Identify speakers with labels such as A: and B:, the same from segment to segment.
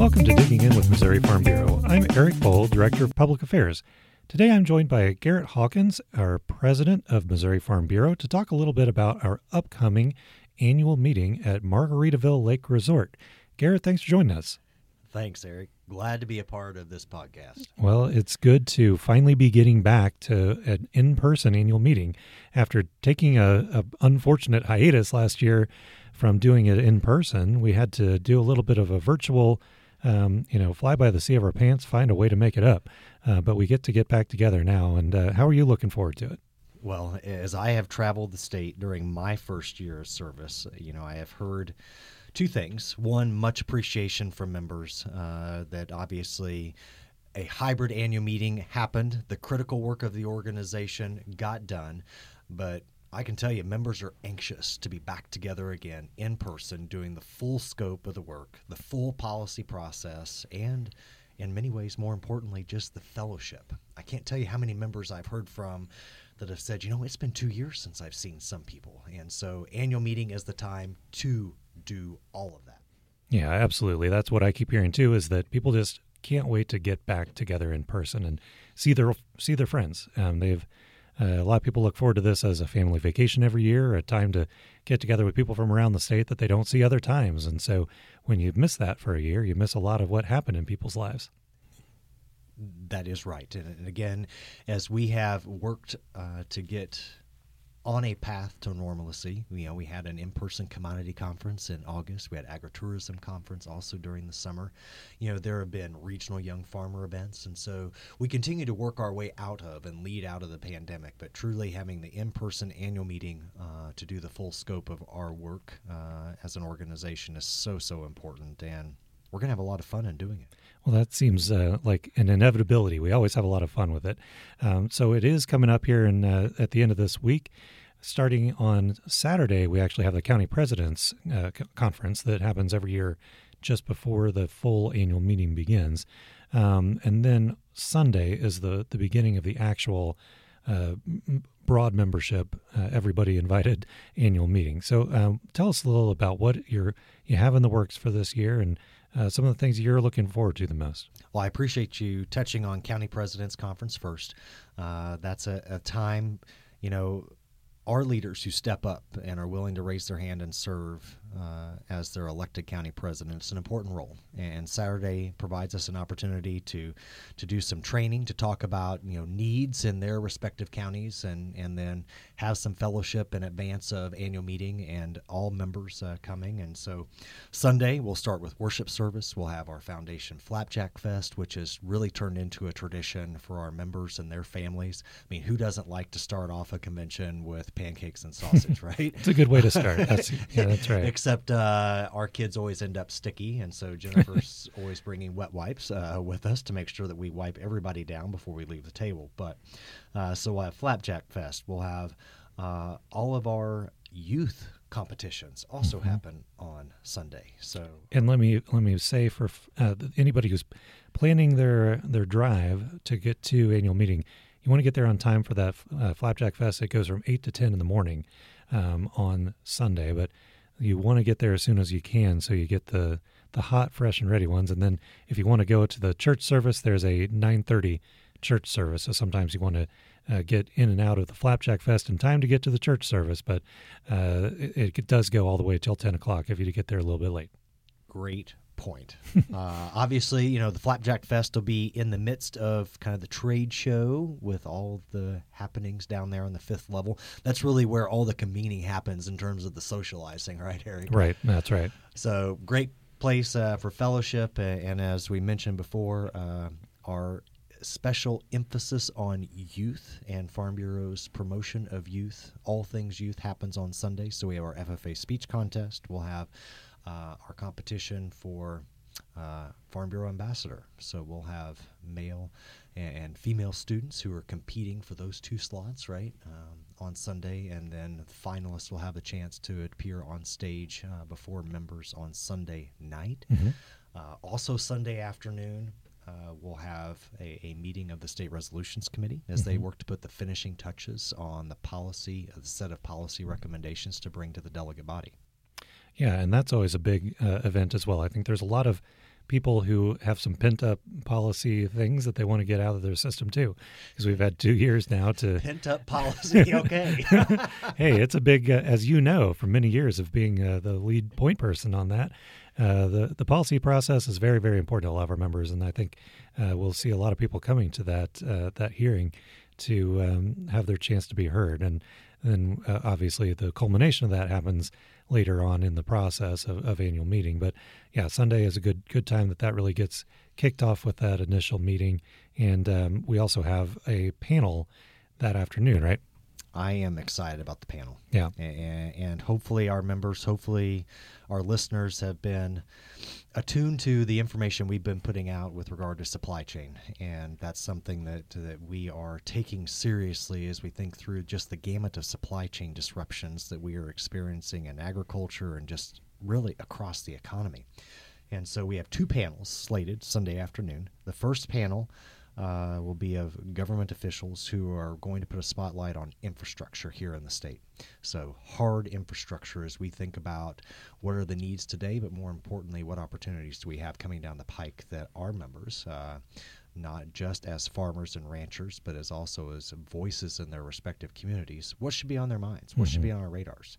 A: Welcome to Digging In with Missouri Farm Bureau. I'm Eric Bohl, Director of Public Affairs. Today I'm joined by Garrett Hawkins, our President of Missouri Farm Bureau, to talk a little bit about our upcoming annual meeting at Margaritaville Lake Resort. Garrett, thanks for joining us.
B: Thanks, Eric. Glad to be a part of this podcast.
A: Well, it's good to finally be getting back to an in-person annual meeting after taking a, a unfortunate hiatus last year from doing it in person. We had to do a little bit of a virtual um, you know, fly by the seat of our pants, find a way to make it up. Uh, but we get to get back together now. And uh, how are you looking forward to it?
B: Well, as I have traveled the state during my first year of service, you know, I have heard two things. One, much appreciation from members uh, that obviously a hybrid annual meeting happened. The critical work of the organization got done, but I can tell you, members are anxious to be back together again in person, doing the full scope of the work, the full policy process, and in many ways, more importantly, just the fellowship. I can't tell you how many members I've heard from that have said, you know, it's been two years since I've seen some people. And so, annual meeting is the time to do all of that.
A: Yeah, absolutely. That's what I keep hearing too is that people just can't wait to get back together in person and see their see their friends. Um, they've uh, a lot of people look forward to this as a family vacation every year, a time to get together with people from around the state that they don't see other times. And so when you miss that for a year, you miss a lot of what happened in people's lives.
B: That is right. And, again, as we have worked uh, to get on a path to normalcy. You know, we had an in-person commodity conference in August. We had agritourism conference also during the summer. You know, there have been regional young farmer events, and so we continue to work our way out of and lead out of the pandemic. But truly, having the in-person annual meeting uh, to do the full scope of our work uh, as an organization is so so important, and we're going to have a lot of fun in doing it.
A: Well, that seems uh, like an inevitability. We always have a lot of fun with it. Um, so it is coming up here in, uh, at the end of this week. Starting on Saturday, we actually have the county presidents uh, conference that happens every year just before the full annual meeting begins. Um, and then Sunday is the, the beginning of the actual uh, broad membership, uh, everybody invited annual meeting. So um, tell us a little about what you're, you have in the works for this year and uh, some of the things you're looking forward to the most.
B: Well, I appreciate you touching on County President's Conference first. Uh, that's a, a time, you know, our leaders who step up and are willing to raise their hand and serve uh, as their elected county president. It's an important role, and Saturday provides us an opportunity to to do some training, to talk about you know needs in their respective counties, and and then have some fellowship in advance of annual meeting and all members uh, coming. And so Sunday we'll start with worship service. We'll have our foundation Flapjack Fest, which has really turned into a tradition for our members and their families. I mean, who doesn't like to start off a convention with pancakes and sausage, right?
A: it's a good way to start. That's, yeah, that's right.
B: Except uh, our kids always end up sticky, and so Jennifer's always bringing wet wipes uh, with us to make sure that we wipe everybody down before we leave the table. But uh, so we'll have Flapjack Fest. We'll have uh, all of our youth competitions also mm-hmm. happen on Sunday. So
A: and let me let me say for uh, anybody who's planning their their drive to get to annual meeting, you want to get there on time for that uh, Flapjack Fest. It goes from eight to ten in the morning um, on Sunday, but you want to get there as soon as you can so you get the the hot, fresh, and ready ones. And then if you want to go to the church service, there's a nine thirty church service. So sometimes you want to uh, get in and out of the Flapjack Fest in time to get to the church service, but uh, it, it, does go all the way till 10 o'clock if you get there a little bit late.
B: Great point. uh, obviously, you know, the Flapjack Fest will be in the midst of kind of the trade show with all the happenings down there on the fifth level. That's really where all the convening happens in terms of the socializing, right, Harry?
A: Right, that's right.
B: So, great place uh, for fellowship. And as we mentioned before, uh, our special emphasis on youth and Farm Bureau's promotion of youth. All things youth happens on Sunday. So we have our FFA speech contest. We'll have our competition for uh, Farm Bureau ambassador. So we'll have male and, and, female students who are competing for those two slots, right, um, on Sunday. And then the finalists will have a chance to appear on stage uh, before members on Sunday night. Mm-hmm. Uh, also, Sunday afternoon, uh, we'll have a, a, meeting of the State Resolutions Committee as mm-hmm. they work to put the finishing touches on the policy, a set of policy recommendations to bring to the delegate body.
A: Yeah, and that's always a big uh, event as well. I think there's a lot of people who have some pent up policy things that they want to get out of their system too, because we've had two years now to
B: pent up policy. Okay.
A: hey, it's a big, uh, as you know, for many years of being uh, the lead point person on that. Uh, the the policy process is very very important to a lot of our members, and I think uh, we'll see a lot of people coming to that uh, that hearing to um, have their chance to be heard. And then uh, obviously the culmination of that happens later on in the process of, of, annual meeting. But yeah, Sunday is a good good time that that really gets kicked off with that initial meeting. And um, we also have a panel that afternoon, right?
B: I am excited about the panel.
A: Yeah.
B: And, and hopefully our members, hopefully our listeners have been attuned to the information we've been putting out with regard to supply chain. And that's something that, that we are taking seriously as we think through just the gamut of supply chain disruptions that we are experiencing in agriculture and just really across the economy. And so we have two panels slated Sunday afternoon. The first panel uh, will be of government officials who are going to put a spotlight on infrastructure here in the state. So, hard infrastructure as we think about what are the needs today, but more importantly, what opportunities do we have coming down the pike that our members, uh, not just as farmers and ranchers, but as also as voices in their respective communities, what should be on their minds? What mm-hmm. should be on our radars?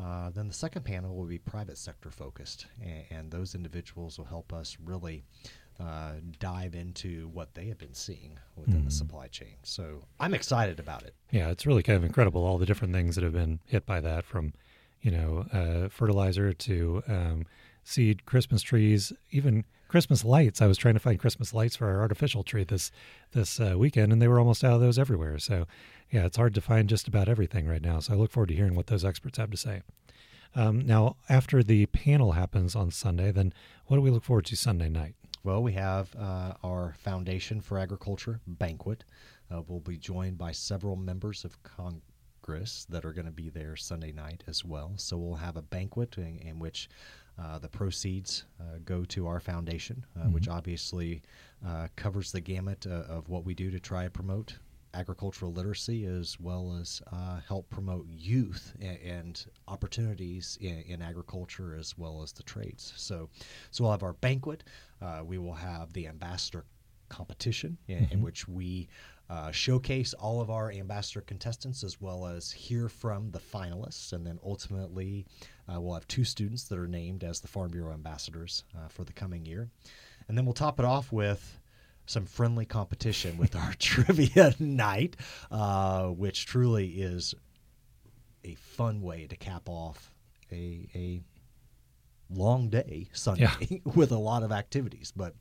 B: Uh, then the second panel will be private sector focused, and, and those individuals will help us really uh, dive into what they have been seeing within mm. the mm-hmm. supply chain. So I'm excited about it.
A: Yeah, it's really kind of incredible all the different things that have been hit by that from, you know, uh, fertilizer to um, seed, Christmas trees, even Christmas lights. I was trying to find Christmas lights for our artificial tree this this uh, weekend, and they were almost out of those everywhere. So, yeah, it's hard to find just about everything right now. So I look forward to hearing what those experts have to say. Um, now, after the panel happens on Sunday, then what do we look forward to Sunday night?
B: Well, we have uh, our Foundation for Agriculture banquet. Uh, we'll be joined by several members of Congress that are going to be there Sunday night as well. So we'll have a banquet in, in which uh, the proceeds uh, go to our foundation, uh, mm-hmm. which obviously uh, covers the gamut of what we do to try to promote agricultural literacy as well as uh, help promote youth and, and opportunities in, in, agriculture as well as the trades. So, so we'll have our banquet. Uh, we will have the ambassador competition in, mm-hmm. in which we uh, showcase all of our ambassador contestants as well as hear from the finalists. And then ultimately, uh, we'll have two students that are named as the Farm Bureau ambassadors uh, for the coming year. And then we'll top it off with some friendly competition with our trivia night, uh, which truly is a fun way to cap off a, a long day Sunday yeah. with a lot of activities. But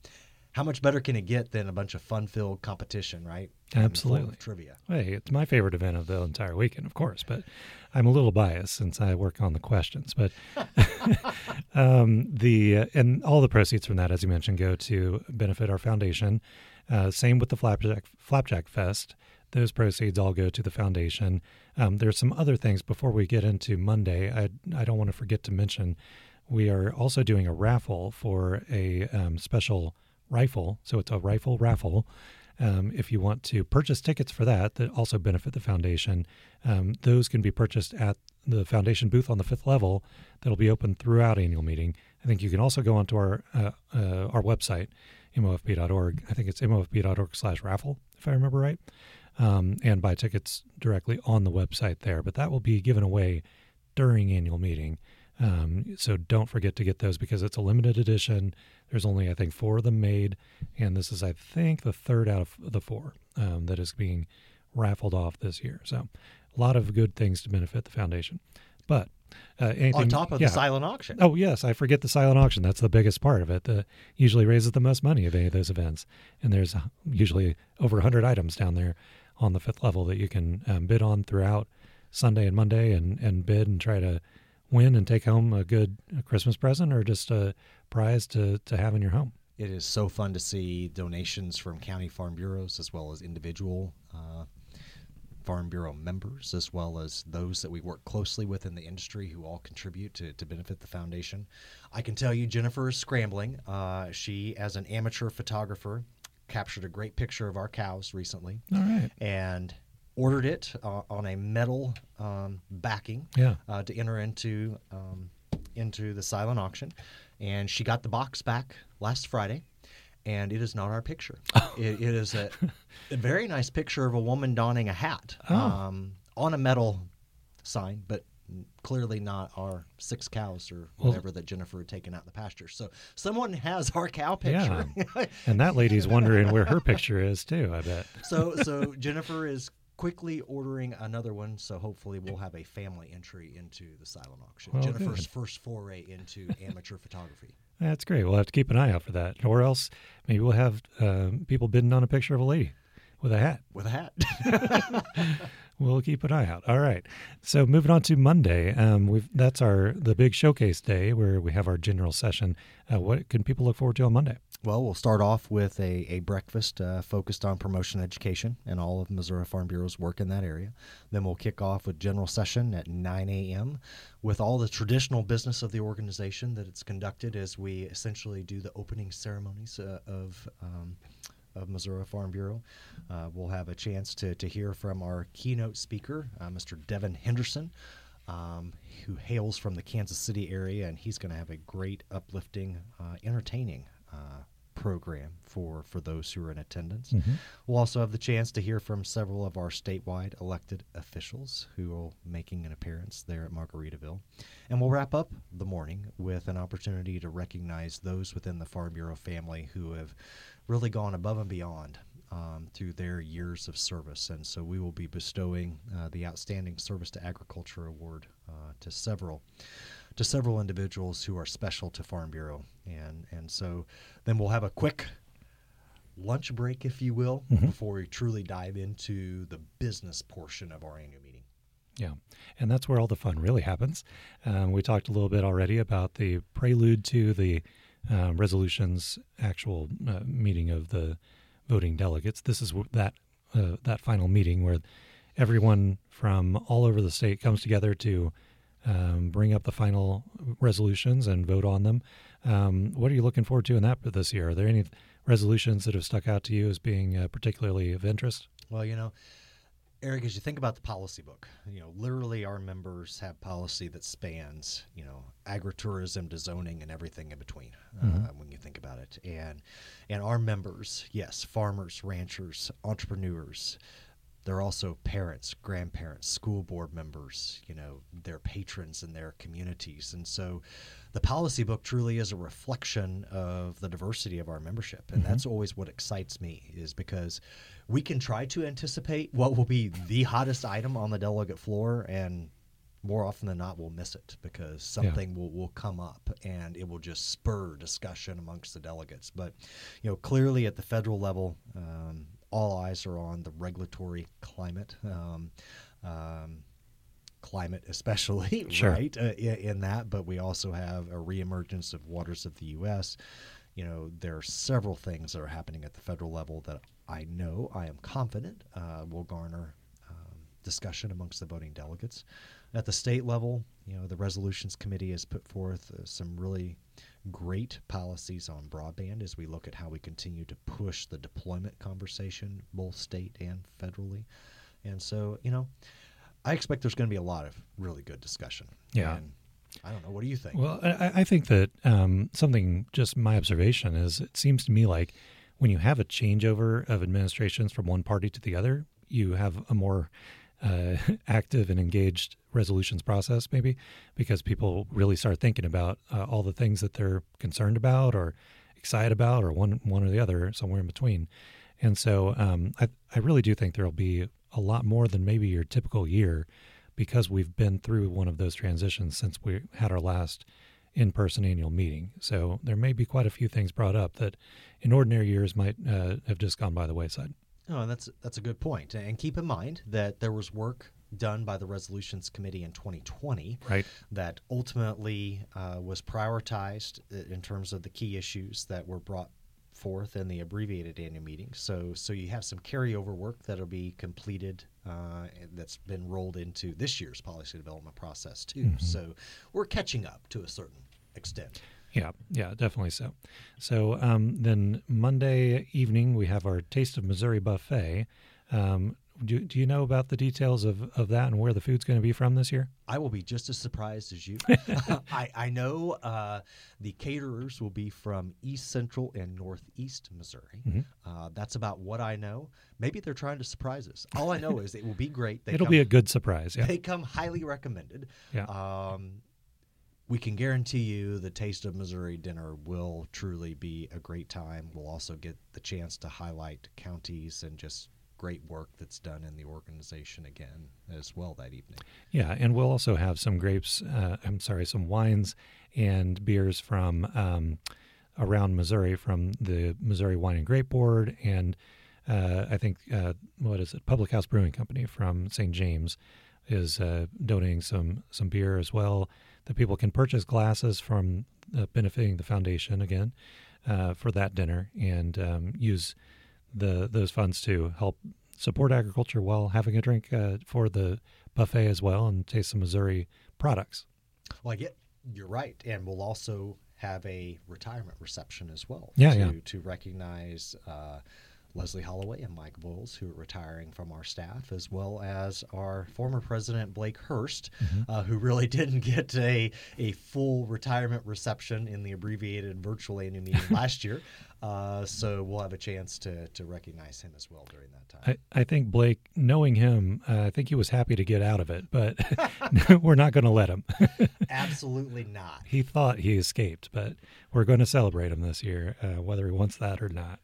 B: how much better can it get than a bunch of fun-filled competition, right?
A: Absolutely,
B: trivia.
A: Hey, it's my favorite event of the entire weekend, of course, but I'm a little biased since I work on the questions. But um, the uh, and all the proceeds from that, as you mentioned, go to benefit our foundation. Uh, same with the Flapjack Flapjack Fest. Those proceeds all go to the foundation. Um, there's some other things before we get into Monday. I I don't want to forget to mention we are also doing a raffle for a um, special rifle. So it's a rifle raffle. Um, if you want to purchase tickets for that, that also benefit the foundation, um, those can be purchased at the foundation booth on the fifth level. That'll be open throughout annual meeting. I think you can also go onto our uh, uh, our website, mofb.org. I think it's mofb.org/raffle, if I remember right, um, and buy tickets directly on the website there. But that will be given away during annual meeting. Um, so don't forget to get those because it's a limited edition. There's only, I think, four of them made, and this is, I think, the third out of the four um, that is being raffled off this year. So a lot of good things to benefit the foundation. But uh, anything,
B: on top of
A: yeah.
B: the silent auction.
A: Oh yes, I forget the silent auction. That's the biggest part of it. That usually raises the most money of any of those events. And there's usually over 100 items down there on the fifth level that you can um, bid on throughout Sunday and Monday, and and bid and try to win and take home a good Christmas present or just a prize to, to have in your home.
B: It is so fun to see donations from county farm bureaus as well as individual uh, farm bureau members, as well as those that we work closely with in the industry who all contribute to, to benefit the foundation. I can tell you, Jennifer is scrambling. Uh, she, as an amateur photographer, captured a great picture of our cows recently.
A: All right.
B: And ordered it uh, on a metal um, backing
A: yeah.
B: uh, to enter into um, into the silent auction, and she got the box back last Friday. And it is not our picture. It, it is a, a very nice picture of a woman donning a hat
A: Oh.
B: um, on a metal sign, but clearly not our six cows or
A: Well-
B: whatever that Jennifer had taken out the pasture. So someone has our cow picture.
A: And that lady's wondering where her picture is too. I bet.
B: so so Jennifer is quickly ordering another one. So hopefully we'll have a family entry into the silent auction.
A: Well,
B: Jennifer's
A: good.
B: first foray into amateur photography.
A: That's great. We'll have to keep an eye out for that, or else maybe we'll have um, people bidding on a picture of a lady with a hat.
B: With a hat.
A: We'll keep an eye out. All right. So moving on to Monday, um, we've that's our the big showcase day where we have our general session. Uh, what can people look forward to on Monday?
B: Well, we'll start off with a, a breakfast uh, focused on promotion education and all of Missouri Farm Bureau's work in that area. Then we'll kick off with general session at 9 a.m. with all the traditional business of the organization that it's conducted as we essentially do the opening ceremonies uh, of. Um, of Missouri Farm Bureau. Uh, we'll have a chance to, to hear from our keynote speaker, uh, Mr. Devin Henderson, um, who hails from the Kansas City area, and he's going to have a great, uplifting, uh, entertaining uh, program for, for those who are in attendance. We'll also have the chance to hear from several of our statewide elected officials who are making an appearance there at Margaritaville. And we'll wrap up the morning with an opportunity to recognize those within the Farm Bureau family who have really gone above and beyond um, through their years of service. And so we will be bestowing uh, the Outstanding Service to Agriculture Award uh, to several to several individuals who are special to Farm Bureau. And and so then we'll have a quick lunch break, if you will, before we truly dive into the business portion of our annual meeting.
A: Yeah, and that's where all the fun really happens. Um, we talked a little bit already about the prelude to the uh, resolutions actual uh, meeting of the voting delegates. This is that uh, that final meeting where everyone from all over the state comes together to um, bring up the final resolutions and vote on them. Um, what are you looking forward to in that this year? Are there any resolutions that have stuck out to you as being uh, particularly of interest?
B: Well, you know, Eric, as you think about the policy book, you know, literally our members have policy that spans, you know, agritourism to zoning and everything in between. Uh, when you think about it, and and our members, yes, farmers, ranchers, entrepreneurs. They're also parents, grandparents, school board members, you know, they're patrons in their communities. And so the policy book truly is a reflection of the diversity of our membership. And that's always what excites me is because we can try to anticipate what will be the hottest item on the delegate floor and more often than not we'll miss it because something will, will come up and it will just spur discussion amongst the delegates but you know clearly at the federal level um, all eyes are on the regulatory climate um, um, climate especially
A: Sure.
B: right uh, in, in that but we also have a reemergence of waters of the us you know there are several things that are happening at the federal level that i know i am confident uh, will garner discussion amongst the voting delegates. At the state level you know the resolutions committee has put forth uh, some really great policies on broadband as we look at how we continue to push the deployment conversation both state and federally. And so you know i expect there's going to be a lot of really good discussion.
A: Yeah.
B: and i don't know what do you think?
A: Well, I, I think that um, something, just my observation is it seems to me like when you have a changeover of administrations from one party to the other, you have a more uh, active and engaged resolutions process, maybe, because people really start thinking about uh, all the things that they're concerned about or excited about, or one one or the other, somewhere in between. And so, um, I I really do think there'll be a lot more than maybe your typical year because we've been through one of those transitions since we had our last in-person annual meeting. So there may be quite a few things brought up that in ordinary years might uh, have just gone by the wayside.
B: No, that's that's a good point. And keep in mind that there was work done by the Resolutions Committee in 2020
A: Right.
B: that ultimately uh, was prioritized in terms of the key issues that were brought forth in the abbreviated annual meeting. So, so you have some carryover work that'll be completed uh, that's been rolled into this year's policy development process too. So, we're catching up to a certain extent.
A: Yeah, yeah, definitely so. So um, then Monday evening we have our Taste of Missouri buffet. Um, Do, do you know about the details of, of that and where the food's going to be from this year?
B: I will be just as surprised as you. I, I know uh, the caterers will be from East Central and Northeast Missouri.
A: Mm-hmm.
B: Uh, that's about what I know. Maybe they're trying to surprise us. All I know is it will be great. They
A: It'll
B: come,
A: be a good surprise. Yeah.
B: They come highly recommended.
A: Yeah.
B: Um, we can guarantee you the Taste of Missouri dinner will truly be a great time. We'll also get the chance to highlight counties and just great work that's done in the organization again as well that evening.
A: Yeah, and we'll also have some grapes. Uh, I'm sorry, some wines and beers from um, around Missouri from the Missouri Wine and Grape Board, and uh, I think uh, what is it, Public House Brewing Company from St. James is uh, donating some some beer as well that people can purchase glasses from uh, benefiting the foundation again uh, for that dinner and um, use the those funds to help support agriculture while having a drink uh, for the buffet as well and taste some Missouri products.
B: Well, I get you're right, and we'll also have a retirement reception as well.
A: Yeah,
B: to,
A: yeah.
B: to recognize uh, Leslie Holloway and Mike Boyles, who are retiring from our staff, as well as our former president Blake Hurst,
A: Mm-hmm.
B: uh, who really didn't get a a full retirement reception in the abbreviated virtual annual meeting last year. Uh, so we'll have a chance to to recognize him as well during that time.
A: I, I think Blake, knowing him, uh, I think he was happy to get out of it, but we're not going to let him.
B: Absolutely not.
A: he thought he escaped, but we're going to celebrate him this year, uh, whether he wants that or not.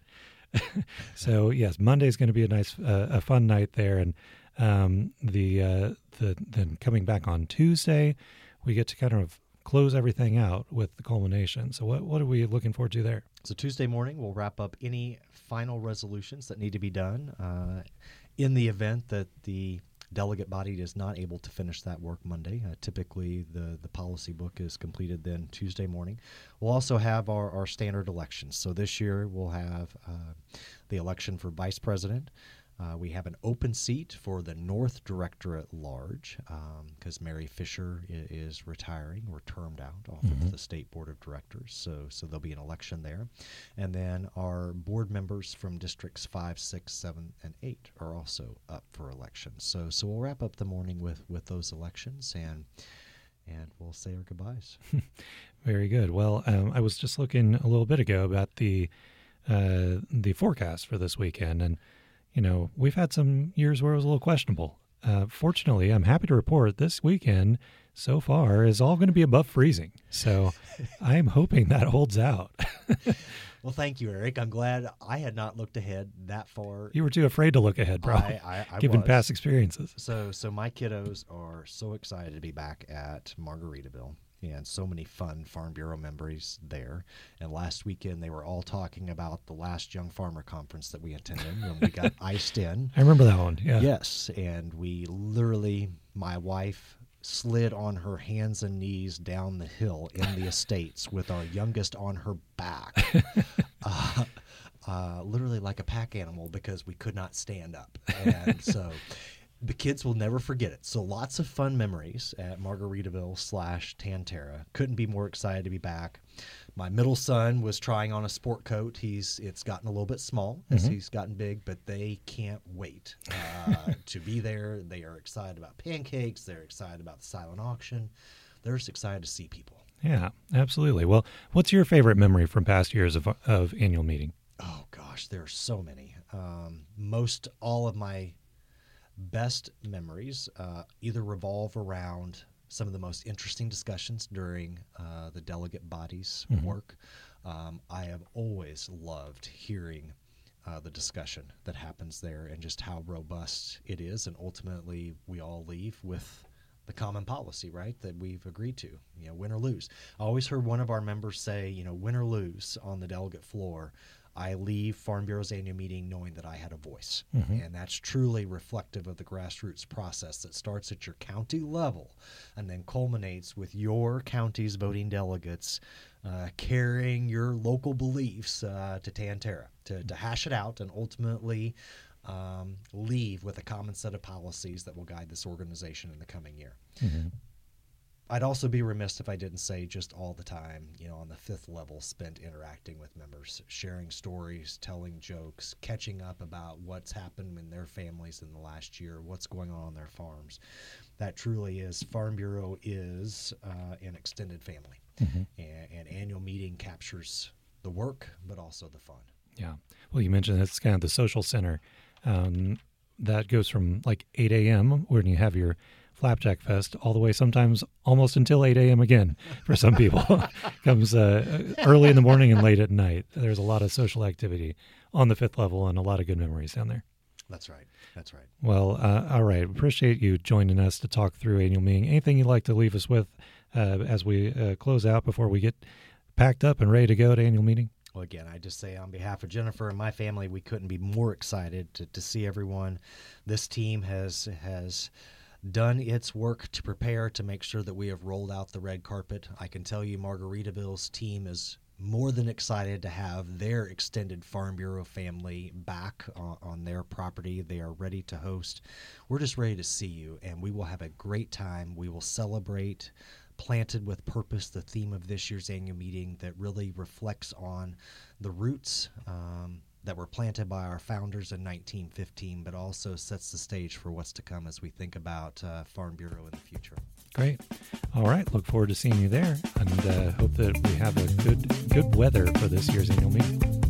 A: so yes, Monday's going to be a nice, uh, a fun night there, and um, the uh, the then coming back on Tuesday, we get to kind of close everything out with the culmination. So what what are we looking forward to there?
B: So Tuesday morning, we'll wrap up any final resolutions that need to be done uh, in the event that the delegate body is not able to finish that work Monday. Uh, typically, the, the policy book is completed then Tuesday morning. We'll also have our, our standard elections. So this year, we'll have uh, the election for vice president. Uh, we have an open seat for the North Director at Large because Mary Fisher i- is retiring or termed out off of the State Board of Directors. So, so there'll be an election there. And then our board members from districts five, six, seven, and eight are also up for election. So, so we'll wrap up the morning with with those elections and and we'll say our goodbyes.
A: Very good. Well, um, I was just looking a little bit ago about the uh, the forecast for this weekend, and you know we've had some years where it was a little questionable. Uh, fortunately, I'm happy to report this weekend so far is all going to be above freezing. So I'm hoping that holds out.
B: well, thank you, Eric. I'm glad I had not looked ahead that far.
A: you were too afraid to look ahead, probably,
B: I, I, I
A: given
B: was.
A: past experiences.
B: So, so my kiddos are so excited to be back at Margaritaville, and so many fun Farm Bureau memories there. And last weekend, they were all talking about the last Young Farmer Conference that we attended when we got iced in.
A: I remember that one. Yeah.
B: Yes, and we literally, my wife slid on her hands and knees down the hill in the estates with our youngest on her back. uh, uh, literally like a pack animal because we could not stand up. And so the kids will never forget it. So lots of fun memories at Margaritaville slash Tan-Tar-A. Couldn't be more excited to be back. My middle son was trying on a sport coat. He's it's gotten a little bit small as he's gotten big, but they can't wait uh, to be there. They are excited about pancakes. They're excited about the silent auction. They're just excited to see people.
A: Yeah, absolutely. Well, what's your favorite memory from past years of of annual meeting?
B: Oh gosh, there are so many. Um, most all of my best memories uh, either revolve around some of the most interesting discussions during uh, the delegate body's work. Um, I have always loved hearing uh, the discussion that happens there and just how robust it is, and ultimately we all leave with the common policy, right, that we've agreed to, you know, win or lose. I always heard one of our members say, you know, win or lose on the delegate floor, I leave Farm Bureau's annual meeting knowing that I had a voice. And that's truly reflective of the grassroots process that starts at your county level and then culminates with your county's voting delegates uh, carrying your local beliefs uh, to Tan-Tar-A to, to hash it out and ultimately um, leave with a common set of policies that will guide this organization in the coming year. I'd also be remiss if I didn't say just all the time, you know, on the fifth level spent interacting with members, sharing stories, telling jokes, catching up about what's happened in their families in the last year, what's going on on their farms. That truly is, Farm Bureau is uh, an extended family. Mm-hmm. And, annual meeting captures the work, but also the fun.
A: Yeah. Well, you mentioned it's kind of the social center. Um, that goes from like 8 a.m. when you have your Flapjack Fest all the way sometimes almost until 8 a.m. again for some people. Comes uh, early in the morning and late at night. There's a lot of social activity on the fifth level and a lot of good memories down there.
B: That's right. That's right.
A: Well, uh, all right. Appreciate you joining us to talk through annual meeting. Anything you'd like to leave us with uh, as we uh, close out before we get packed up and ready to go to annual meeting?
B: Well, again, I just say on behalf of Jennifer and my family, we couldn't be more excited to, to see everyone. This team has has done its work to prepare to make sure that we have rolled out the red carpet. I can tell you, Margaritaville's team is more than excited to have their extended Farm Bureau family back on, on, their property. They are ready to host. We're just ready to see you, and we will have a great time. We will celebrate Planted with Purpose, the theme of this year's annual meeting that really reflects on the roots. Um, that were planted by our founders in 1915, but also sets the stage for what's to come as we think about uh, Farm Bureau in the future.
A: Great. All right. Look forward to seeing you there, and uh, hope that we have a good good weather for this year's annual meeting.